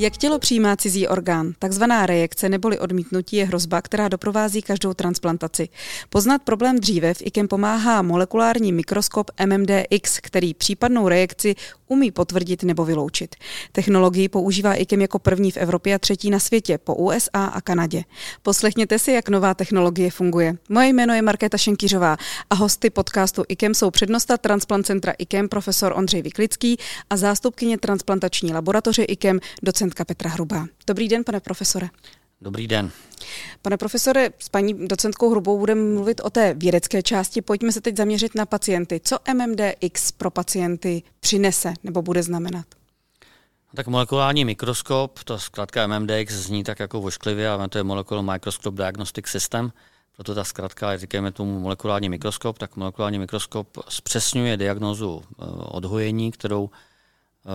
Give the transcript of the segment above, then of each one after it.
Jak tělo přijímá cizí orgán? Takzvaná rejekce neboli odmítnutí je hrozba, která doprovází každou transplantaci. Poznat problém dříve v IKEM pomáhá molekulární mikroskop MMDX, který případnou rejekci umí potvrdit nebo vyloučit. Technologii používá IKEM jako první v Evropě a třetí na světě, po USA a Kanadě. Poslechněte si, jak nová technologie funguje. Moje jméno je Markéta Šenkýřová a hosty podcastu IKEM jsou přednosta transplant centra IKEM profesor Ondřej Vyklický a zástupkyně transplantační laboratoře IKEM docentka Petra Hrubá. Dobrý den, pane profesore. Dobrý den. Pane profesore, s paní docentkou Hrubou budeme mluvit o té vědecké části. Pojďme se teď zaměřit na pacienty. Co MMDX pro pacienty přinese nebo bude znamenat? Tak molekulární mikroskop, to zkrátka MMDX zní tak jako vošklivě, ale to je Molecular Microscope Diagnostic System, proto ta zkrátka, říkáme tomu molekulární mikroskop, tak molekulární mikroskop zpřesňuje diagnózu eh, odhojení, kterou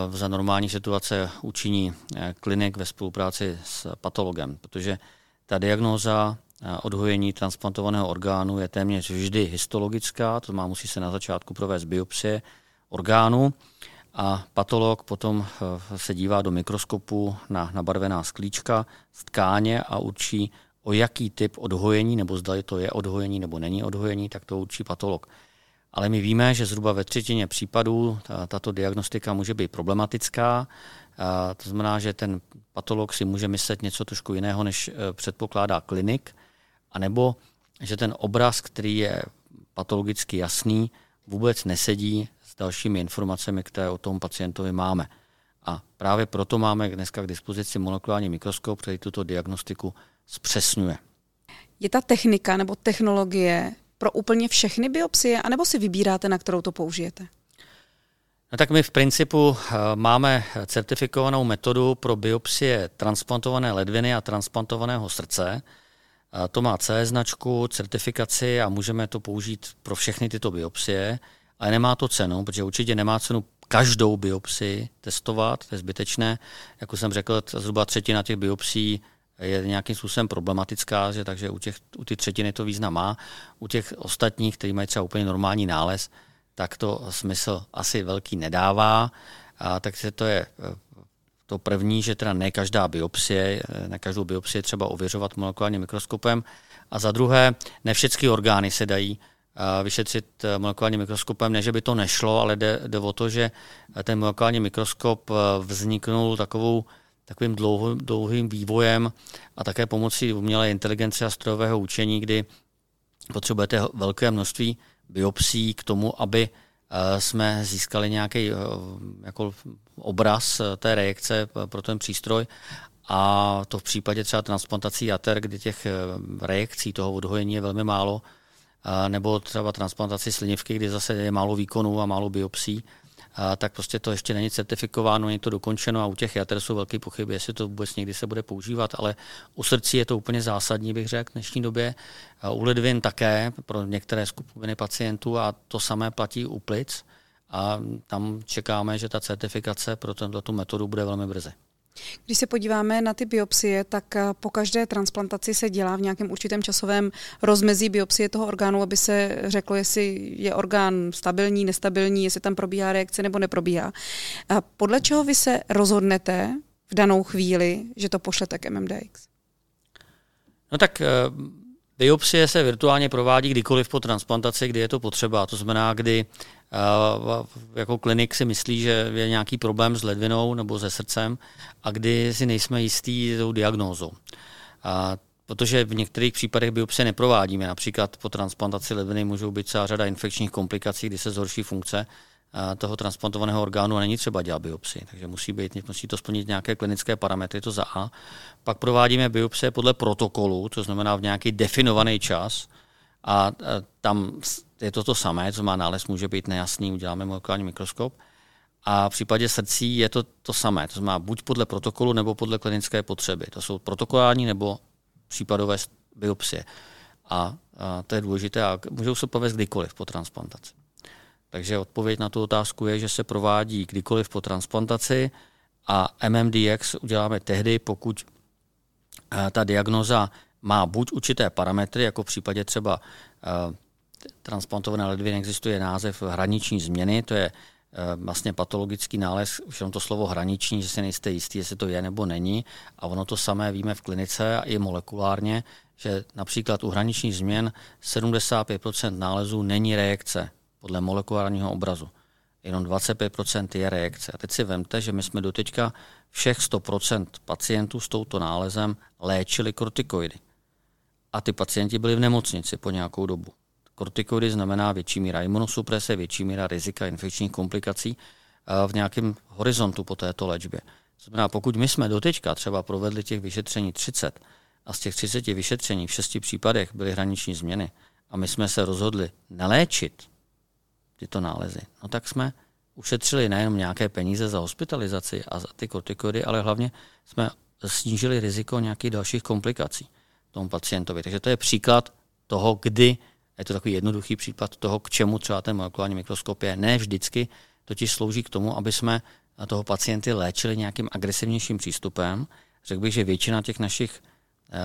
za normální situace učiní eh, klinik ve spolupráci s patologem, protože ta diagnóza odhojení transplantovaného orgánu je téměř vždy histologická, to má musí se na začátku provést biopsie orgánu a patolog potom se dívá do mikroskopu na nabarvená sklíčka z tkáně a určí o jaký typ odhojení, nebo zda to je odhojení nebo není odhojení, tak to určí patolog. Ale my víme, že zhruba ve třetině případů tato diagnostika může být problematická. To znamená, že ten patolog si může myslet něco trošku jiného, než e, předpokládá klinik, anebo že ten obraz, který je patologicky jasný, vůbec nesedí s dalšími informacemi, které o tom pacientovi máme. A právě proto máme dneska k dispozici molekulární mikroskop, který tuto diagnostiku zpřesňuje. Je ta technika nebo technologie pro úplně všechny biopsie, anebo si vybíráte, na kterou to použijete? No tak my v principu eh, máme certifikovanou metodu pro biopsie transplantované ledviny a transplantovaného srdce. To má C značku, certifikaci a můžeme to použít pro všechny tyto biopsie, ale nemá to cenu, protože určitě nemá cenu každou biopsii testovat, to je zbytečné. Jako jsem řekl, zhruba třetina těch biopsí je nějakým způsobem problematická, že takže u, těch, u ty třetiny to význam má. U těch ostatních, kteří mají třeba úplně normální nález, tak to smysl asi velký nedává. A, takže to je eh, to první, že teda ne každá biopsie, eh, ne každou biopsie třeba ověřovat molekulárním mikroskopem. A za druhé, ne všechny orgány se dají eh, vyšetřit molekulárním mikroskopem, ne, že by to nešlo, ale jde, jde o to, že ten molekulární mikroskop vzniknul takovou takovým dlouho, dlouhým vývojem a také pomocí umělé inteligence a strojového učení, kdy potřebujete velké množství biopsí k tomu, aby eh, jsme získali nějaký eh, jako obraz eh, té reakce pro ten přístroj. A to v případě třeba transplantací jater, kdy těch reakcí toho odhojení je velmi málo, nebo třeba transplantaci slinivky, kdy zase je málo výkonů a málo biopsí, a tak prostě to ještě není certifikováno, není to dokončeno a u těch jater jsou velké pochyby, jestli to vůbec někdy se bude používat, ale u srdcí je to úplně zásadní, bych řekl, v dnešní době. A u ledvin také pro některé skupiny pacientů a to samé platí u plic a tam čekáme, že ta certifikace pro tuto metodu bude velmi brzy. Když se podíváme na ty biopsie, tak eh, po každé transplantaci se dělá v nějakém určitém časovém rozmezí biopsie toho orgánu, aby se řeklo, jestli je orgán stabilní, nestabilní, jestli tam probíhá reakce nebo neprobíhá. A podle čeho vy se rozhodnete v danou chvíli, že to pošlete k MMDX? No tak eh, biopsie se virtuálně provádí kdykoliv po transplantaci, kdy je to potřeba. To znamená, kdy jako klinik si myslí, že je nějaký problém s ledvinou nebo se srdcem a kdy si nejsme jistí tou diagnózou. A protože v některých případech biopsie neprovádíme. Například po transplantaci ledviny můžou být celá řada infekčních komplikací, kdy se zhorší funkce toho transplantovaného orgánu a není třeba dělat biopsi. Takže musí, být, musí to splnit nějaké klinické parametry, to za A. Pak provádíme biopsie podle protokolu, to znamená v nějaký definovaný čas a tam je to to samé, co má nález, může být nejasný, uděláme molekulární mikroskop. A v případě srdcí je to to samé, to znamená buď podle protokolu nebo podle klinické potřeby. To jsou protokolární nebo případové biopsie. A, a to je důležité a můžou se provést kdykoliv po transplantaci. Takže odpověď na tu otázku je, že se provádí kdykoliv po transplantaci a MMDX uděláme tehdy, pokud ta diagnoza má buď určité parametry, jako v případě třeba transplantované ledviny existuje název hraniční změny, to je vlastně patologický nález, už jenom to slovo hraniční, že si nejste jistý, jestli to je nebo není. A ono to samé víme v klinice a i molekulárně, že například u hraničních změn 75% nálezů není reakce podle molekulárního obrazu. Jenom 25% je reakce. A teď si vemte, že my jsme doteďka všech 100% pacientů s touto nálezem léčili kortikoidy. A ty pacienti byli v nemocnici po nějakou dobu. Kortikoidy znamená větší míra imunosuprese, větší míra rizika infekčních komplikací eh, v nějakém horizontu po této léčbě. Znamená, pokud my jsme doteďka třeba provedli těch vyšetření 30 a z těch 30 vyšetření v šesti případech byly hraniční změny a my jsme se rozhodli neléčit tyto nálezy, no tak jsme ušetřili nejenom nějaké peníze za hospitalizaci a za ty kortikoidy, ale hlavně jsme snížili riziko nějakých dalších komplikací tomu pacientovi. Takže to je příklad toho, kdy je to takový jednoduchý příklad toho, k čemu třeba ten molekulární mikroskop je. Ne vždycky totiž slouží k tomu, aby jsme toho pacienty léčili nějakým agresivnějším přístupem. Řekl bych, že většina těch našich eh,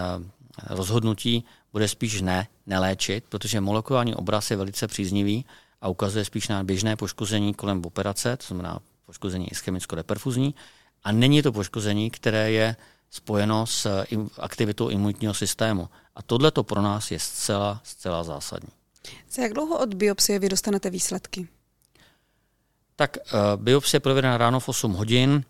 rozhodnutí bude spíš ne, neléčit, protože molekulární obraz je velice příznivý a ukazuje spíš na běžné poškození kolem operace, to znamená poškození ischemicko-deperfuzní, a není to poškození, které je spojeno s aktivitou imunitního systému. A tohle to pro nás je zcela, zcela zásadní. Za jak dlouho od biopsie vy dostanete výsledky? Tak uh, biopsie provedena ráno v 8 hodin.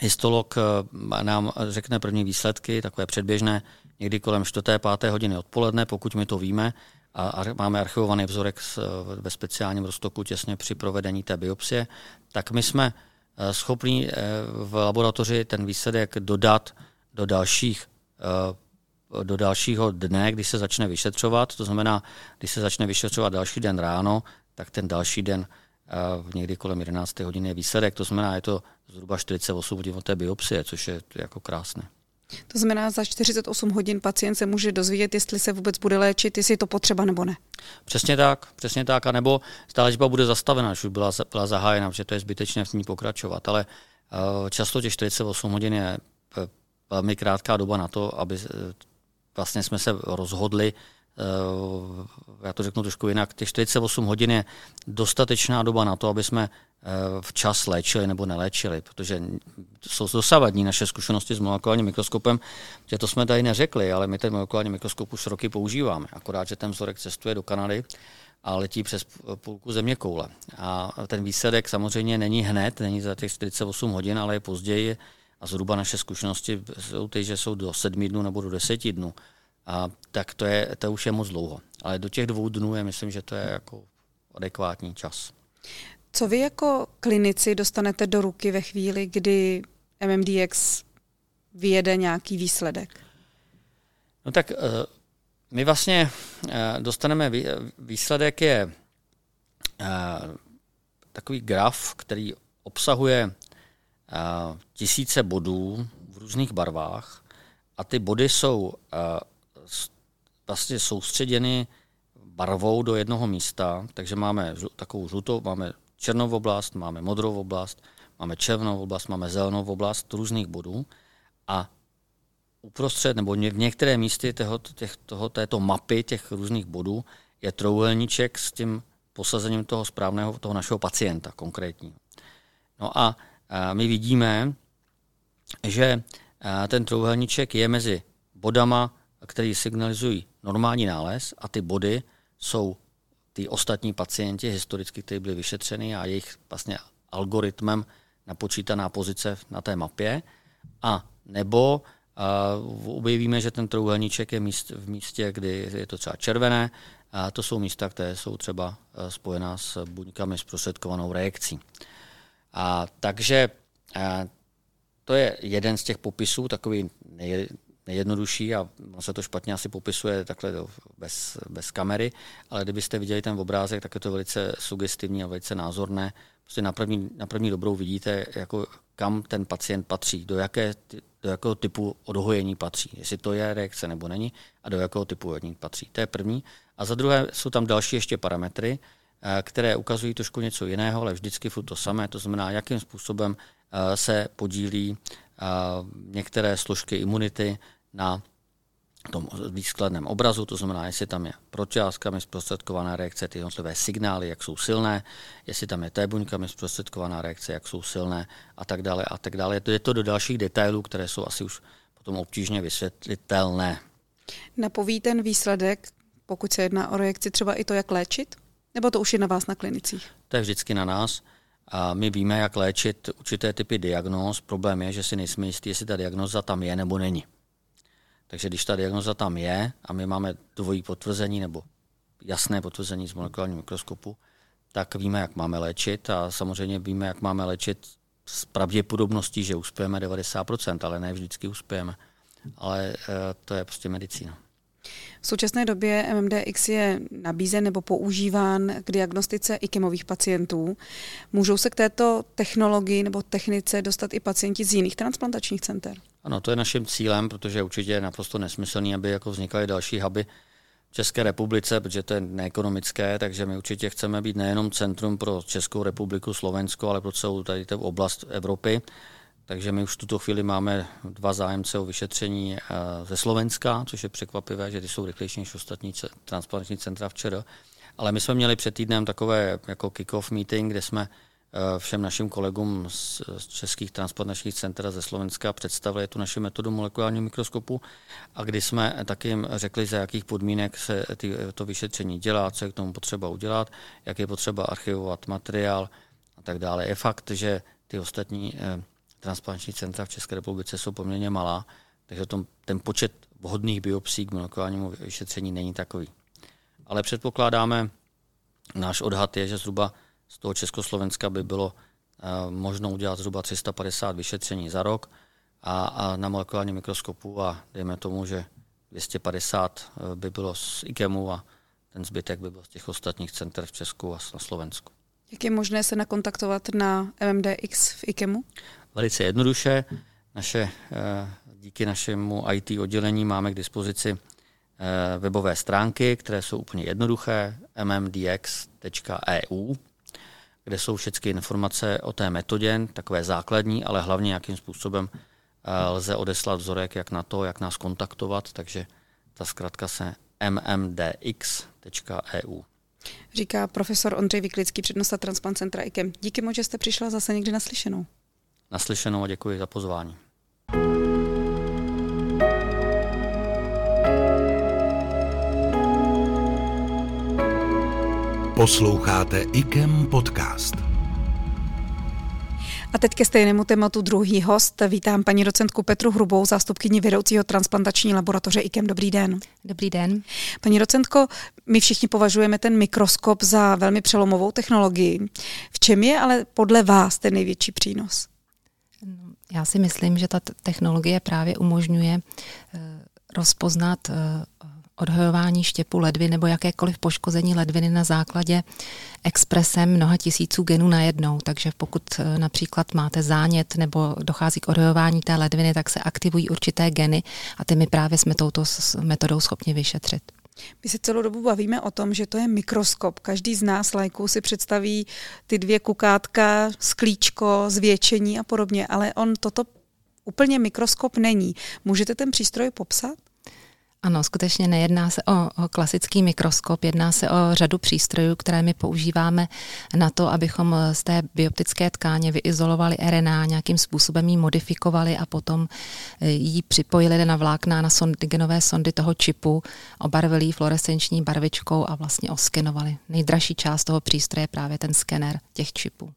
Histolog uh, nám řekne první výsledky, takové předběžné, někdy kolem 4. 5. hodiny odpoledne, pokud my to víme. A, máme archivovaný vzorek s, ve speciálním roztoku těsně při provedení té biopsie. Tak my jsme uh, schopni uh, v laboratoři ten výsledek dodat do dalších uh, do dalšího dne, kdy se začne vyšetřovat. To znamená, když se začne vyšetřovat další den ráno, tak ten další den někdy kolem 11. hodiny je výsledek. To znamená, je to zhruba 48 hodin od té biopsie, což je jako krásné. To znamená, za 48 hodin pacient se může dozvědět, jestli se vůbec bude léčit, jestli je to potřeba nebo ne. Přesně tak, přesně tak, a nebo ta léčba bude zastavena, už byla, byla zahájena, protože to je zbytečné v ní pokračovat. Ale uh, často těch 48 hodin je eh, velmi krátká doba na to, aby vlastně jsme se rozhodli, eh, já to řeknu trošku jinak, těch 48 hodin je dostatečná doba na to, aby jsme eh, včas léčili nebo neléčili, protože jsou dosavadní naše zkušenosti s molekulárním mikroskopem, že to jsme tady neřekli, ale my ten molekulární mikroskop už roky používáme, akorát, že ten vzorek cestuje do Kanady a letí přes půlku země koule. A ten výsledek samozřejmě není hned, není za těch 48 hodin, ale je později a zhruba naše zkušenosti jsou ty, že jsou do sedmi dnů nebo do deseti dnů. A tak to, je, to už je moc dlouho. Ale do těch dvou dnů je, myslím, že to je jako adekvátní čas. Co vy jako klinici dostanete do ruky ve chvíli, kdy MMDX vyjede nějaký výsledek? No tak eh, my vlastně eh, dostaneme výsledek je eh, takový graf, který obsahuje tisíce bodů v různých barvách a ty body jsou vlastně soustředěny barvou do jednoho místa, takže máme takovou žlutou, máme černou oblast, máme modrou oblast, máme červenou oblast, máme zelenou oblast různých bodů a uprostřed nebo v některé místě toho, těch, toho, této mapy těch různých bodů je trouhelníček s tím posazením toho správného, toho našeho pacienta konkrétního. No a my vidíme, že ten trouhelníček je mezi bodama, které signalizují normální nález a ty body jsou ty ostatní pacienti historicky, kteří byli vyšetřeni a jejich vlastně algoritmem napočítaná pozice na té mapě. A nebo uh, objevíme, že ten trouhelníček je míst, v místě, kdy je to třeba červené, a to jsou místa, které jsou třeba spojená s buňkami s prostředkovanou reakcí. A, takže a, to je jeden z těch popisů, takový nej, nejjednodušší a on se to špatně asi popisuje takhle bez, bez kamery, ale kdybyste viděli ten obrázek, tak je to velice sugestivní a velice názorné. Prostě na první, na první dobrou vidíte, jako kam ten pacient patří, do, jaké, do jakého typu odhojení patří, jestli to je reakce nebo není a do jakého typu odhojení patří. To je první. A za druhé jsou tam další ještě parametry, Eh, které ukazují trošku něco jiného, ale vždycky furt to samé, to znamená, jakým způsobem eh, se podílí eh, některé složky imunity na tom výskladném obrazu, to znamená, jestli tam je protiázkami zprostředkovaná reakce, ty jednotlivé signály, jak jsou silné, jestli tam je té buňkami zprostředkovaná reakce, jak jsou silné a tak dále a tak dále. Je to do dalších detailů, které jsou asi už potom obtížně vysvětlitelné. Napoví ten výsledek, pokud se jedná o reakci, třeba i to, jak léčit? Nebo to už je na vás na klinicích? To je vždycky na nás. A my víme, jak léčit určité typy diagnóz. Problém je, že si nejsme jistí, jestli ta diagnoza tam je nebo není. Takže když ta diagnoza tam je a my máme dvojí potvrzení nebo jasné potvrzení z molekulárního mikroskopu, tak víme, jak máme léčit a samozřejmě víme, jak máme léčit s pravděpodobností, že uspějeme 90%, ale ne vždycky uspějeme. Ale eh, to je prostě medicína. V současné době MMDX je nabízen nebo používán k diagnostice IKEMových pacientů. Můžou se k této technologii nebo technice dostat i pacienti z jiných transplantačních center? Ano, to je naším cílem, protože určitě je naprosto nesmyslný, aby jako vznikaly další huby v České republice, protože to je neekonomické, takže my určitě chceme být nejenom centrum pro Českou republiku, Slovensko, ale pro celou tady tu oblast Evropy. Takže my už v tuto chvíli máme dva zájemce o vyšetření eh, ze Slovenska, což je překvapivé, že ty jsou rychlejší než ostatní transplantní centra včera. Ale my jsme měli před týdnem takové jako kick-off meeting, kde jsme eh, všem našim kolegům z českých transplantačních center ze Slovenska představili tu naši metodu molekulárního mikroskopu a kdy jsme taky jim řekli, za jakých podmínek se ty, to vyšetření dělá, co je k tomu potřeba udělat, jak je potřeba archivovat materiál a tak dále. Je fakt, že ty ostatní eh, transplantační centra v České republice jsou poměrně malá, takže tom, ten počet vhodných biopsí k molekulárnímu vyšetření není takový. Ale předpokládáme, náš odhad je, že zhruba z toho Československa by bylo uh, možno udělat zhruba 350 vyšetření za rok a, a na molekulárním mikroskopu a dejme tomu, že 250 eh, by bylo z IKEMu a ten zbytek by byl z těch ostatních center v Česku a na Slovensku. Jak je možné se nakontaktovat na MMDX v IKEMu? Velice jednoduše. Naše, eh, díky našemu IT oddělení máme k dispozici eh, webové stránky, které jsou úplně jednoduché, mmdx.eu, kde jsou všechny informace o té metodě, takové základní, ale hlavně jakým způsobem eh, lze odeslat vzorek, jak na to, jak nás kontaktovat, takže ta zkrátka se mmdx.eu. Říká profesor Ondřej Vyklický, přednosta Transplant Centra IKEM. Díky moc, že jste přišla zase někdy naslyšenou naslyšenou a děkuji za pozvání. Posloucháte IKEM podcast. A teď ke stejnému tématu druhý host. Vítám paní docentku Petru Hrubou, zástupkyni vedoucího transplantační laboratoře IKEM. Dobrý den. Dobrý den. Paní docentko, my všichni považujeme ten mikroskop za velmi přelomovou technologii. V čem je ale podle vás ten největší přínos? Já si myslím, že ta technologie právě umožňuje eh, rozpoznat eh, odhojování štěpu ledvin nebo jakékoliv poškození ledviny na základě expresem mnoha tisíců genů najednou. Takže pokud eh, například máte zánět nebo dochází k odhojování té ledviny, tak se aktivují určité geny a ty my právě jsme touto metodou schopni vyšetřit. My se celou dobu bavíme o tom, že to je mikroskop. Každý z nás lajků si představí ty dvě kukátka, sklíčko, zvětšení a podobně, ale on toto úplně mikroskop není. Můžete ten přístroj popsat? Ano, skutečně nejedná se o, o klasický mikroskop, jedná se o řadu přístrojů, které my používáme na to, abychom z té bioptické tkáně vyizolovali RNA, nějakým způsobem ji modifikovali a potom eh, ji připojili na vlákna na sondy, genové sondy toho čipu, obarvili ji fluorescenční barvičkou a vlastně oskenovali. Nejdražší část toho přístroje je právě ten skener těch čipů.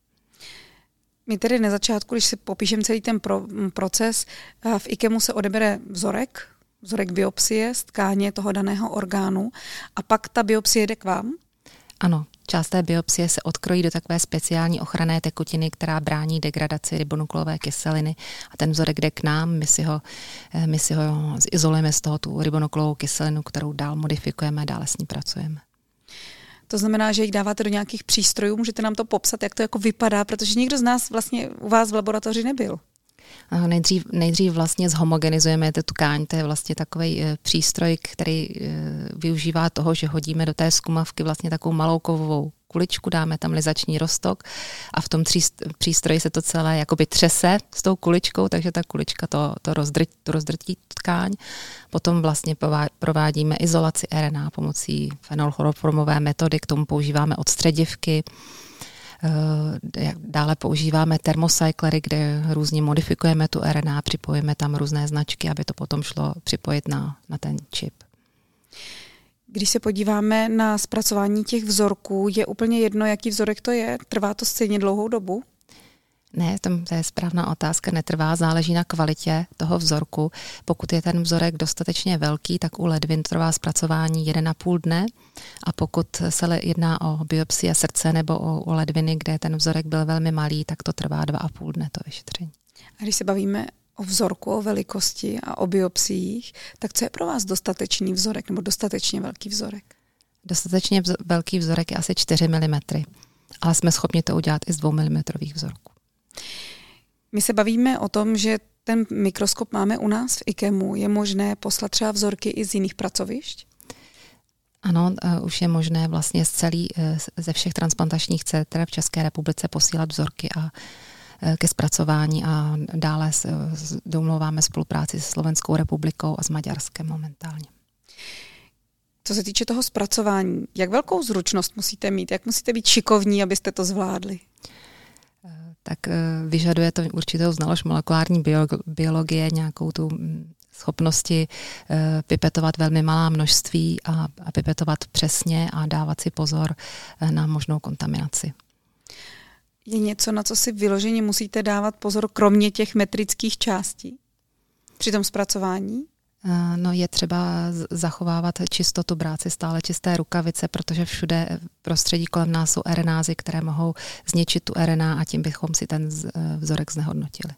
My tedy na začátku, když si popíšeme celý ten pro, proces, eh, v IKEMu se odebere vzorek vzorek biopsie z tkáně toho daného orgánu a pak ta biopsie jde k vám? Ano, část té biopsie se odkrojí do takové speciální ochranné tekutiny, která brání degradaci ribonuklové kyseliny a ten vzorek jde k nám, my si ho, eh, my si ho izolujeme z toho tu ribonukleovou kyselinu, kterou dál modifikujeme a dále s ní pracujeme. To znamená, že jich dáváte do nějakých přístrojů, můžete nám to popsat, jak to jako vypadá, protože nikdo z nás vlastně u vás v laboratoři nebyl. Nejdřív, nejdřív vlastně zhomogenizujeme tu tkáň, to je vlastně takový e, přístroj, který e, využívá toho, že hodíme do té skumavky vlastně takovou malou kovovou kuličku, dáme tam lizační rostok a v tom přístroji se to celé jakoby třese s tou kuličkou, takže ta kulička to, to, rozdrtí, to rozdrtí tkáň. Potom vlastně provádíme izolaci RNA pomocí fenolchloroformové metody, k tomu používáme odstředivky, Eh, dále používáme termocyclery, kde různě modifikujeme tu RNA, připojíme tam různé značky, aby to potom šlo připojit na, na ten čip. Když se podíváme na zpracování těch vzorků, je úplně jedno, jaký vzorek to je? Trvá to stejně dlouhou dobu? Ne, to je správná otázka, netrvá, záleží na kvalitě toho vzorku. Pokud je ten vzorek dostatečně velký, tak u ledvin trvá zpracování 1,5 dne a pokud se jedná o biopsie srdce nebo o, o ledviny, kde ten vzorek byl velmi malý, tak to trvá 2,5 dne to vyšetření. A když se bavíme o vzorku, o velikosti a o biopsiích, tak co je pro vás dostatečný vzorek nebo dostatečně velký vzorek? Dostatečně velký vzorek je asi 4 mm, ale jsme schopni to udělat i z 2 mm vzorků. My se bavíme o tom, že ten mikroskop máme u nás v IKEMu. Je možné poslat třeba vzorky i z jiných pracovišť? Ano, uh, už je možné vlastně z celý, uh, ze všech transplantačních center v České republice posílat vzorky a uh, ke zpracování a dále domlouváme spolupráci s Slovenskou republikou a s Maďarskem momentálně. Co se týče toho zpracování, jak velkou zručnost musíte mít? Jak musíte být šikovní, abyste to zvládli? Tak eh, vyžaduje to určitou znalost molekulární biologie, nějakou tu mm, schopnosti eh, pipetovat velmi malá množství a, a pipetovat přesně a dávat si pozor eh, na možnou kontaminaci. Je něco, na co si vyloženě musíte dávat pozor, kromě těch metrických částí při tom zpracování? Eh, no je třeba zachovávat čistotu, brát si stále čisté rukavice, protože všude v prostředí kolem nás jsou RNázy, které mohou zničit tu RNA a tím bychom si ten eh, vzorek znehodnotili.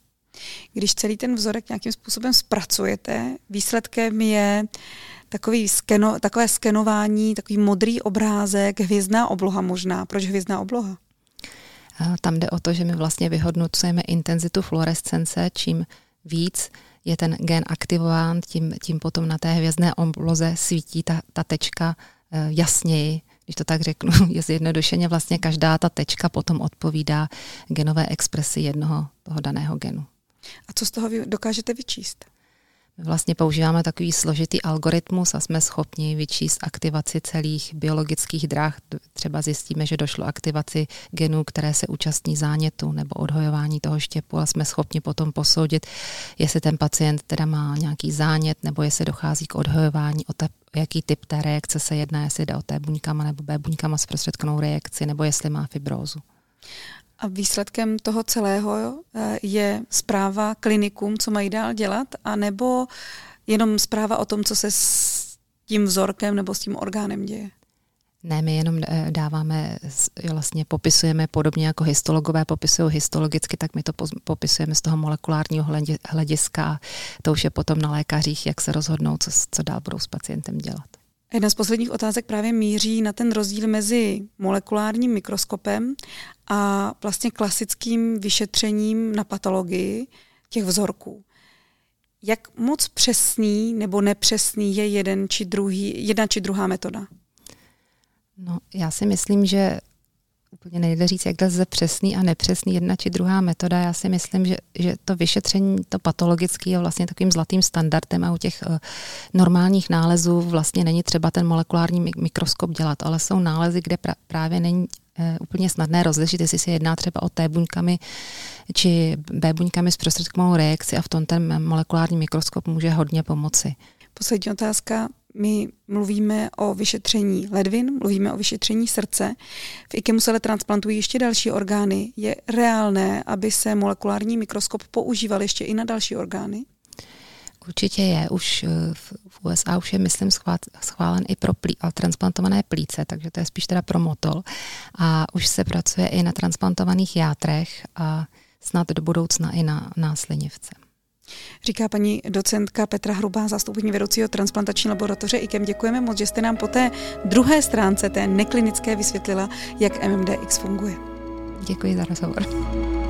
Když celý ten vzorek nějakým způsobem zpracujete, výsledkem je takový skeno, takové skenování, takový modrý obrázek, hvězdná obloha možná. Proč hvězdná obloha? Eh, tam jde o to, že my vlastně vyhodnocujeme intenzitu fluorescence, čím víc je ten gen aktivován, tím, tím potom na té hvězdné obloze svítí ta, ta tečka eh, jasněji, když to tak řeknu, je zjednodušeně vlastně každá ta tečka potom odpovídá genové expresi jednoho toho daného genu. A co z toho vy dokážete vyčíst? Vlastně používáme takový složitý algoritmus a jsme schopni vyčíst aktivaci celých biologických dráh. Třeba zjistíme, že došlo aktivaci genů, které se účastní zánětu nebo odhojování toho štěpu a jsme schopni potom posoudit, jestli ten pacient teda má nějaký zánět nebo jestli dochází k odhojování, o, te, jaký typ té reakce se jedná, jestli jde o té buňkama nebo B buňkama zprostředknou reakci nebo jestli má fibrózu. A výsledkem toho celého eh, je zpráva klinikům, co mají dál dělat, anebo jenom zpráva o tom, co se s tím vzorkem nebo s tím orgánem děje? Ne, my jenom eh, dáváme, vlastně popisujeme podobně jako histologové popisují histologicky, tak my to popisujeme z toho molekulárního hlediska. To už je potom na lékařích, jak se rozhodnou, co, co dál budou s pacientem dělat. Jedna z posledních otázek právě míří na ten rozdíl mezi molekulárním mikroskopem a vlastně klasickým vyšetřením na patologii těch vzorků. Jak moc přesný nebo nepřesný je jeden či druhý, jedna či druhá metoda? No, já si myslím, že úplně nejde říct, jak lze přesný a nepřesný jedna či druhá metoda. Já si myslím, že, že to vyšetření, to patologické je vlastně takovým zlatým standardem a u těch uh, normálních nálezů vlastně není třeba ten molekulární mikroskop dělat, ale jsou nálezy, kde pra, právě není uh, úplně snadné rozlišit, jestli se jedná třeba o T buňkami či B buňkami s prostředkovou reakci a v tom ten molekulární mikroskop může hodně pomoci. Poslední otázka my mluvíme o vyšetření ledvin, mluvíme o vyšetření srdce. V IKEMu se ale transplantují ještě další orgány. Je reálné, aby se molekulární mikroskop používal ještě i na další orgány? Určitě je. Už eh, v USA už je, myslím, schválen i pro plí, transplantované plíce, takže to je spíš teda pro motol. A už se pracuje i na transplantovaných játrech a snad do budoucna i na následněvce. Říká paní docentka Petra Hrubá, zástupní vedoucího transplantační laboratoře IKEM. Děkujeme moc, že jste nám po té druhé stránce, té neklinické, vysvětlila, jak MMDX funguje. Děkuji za rozhovor.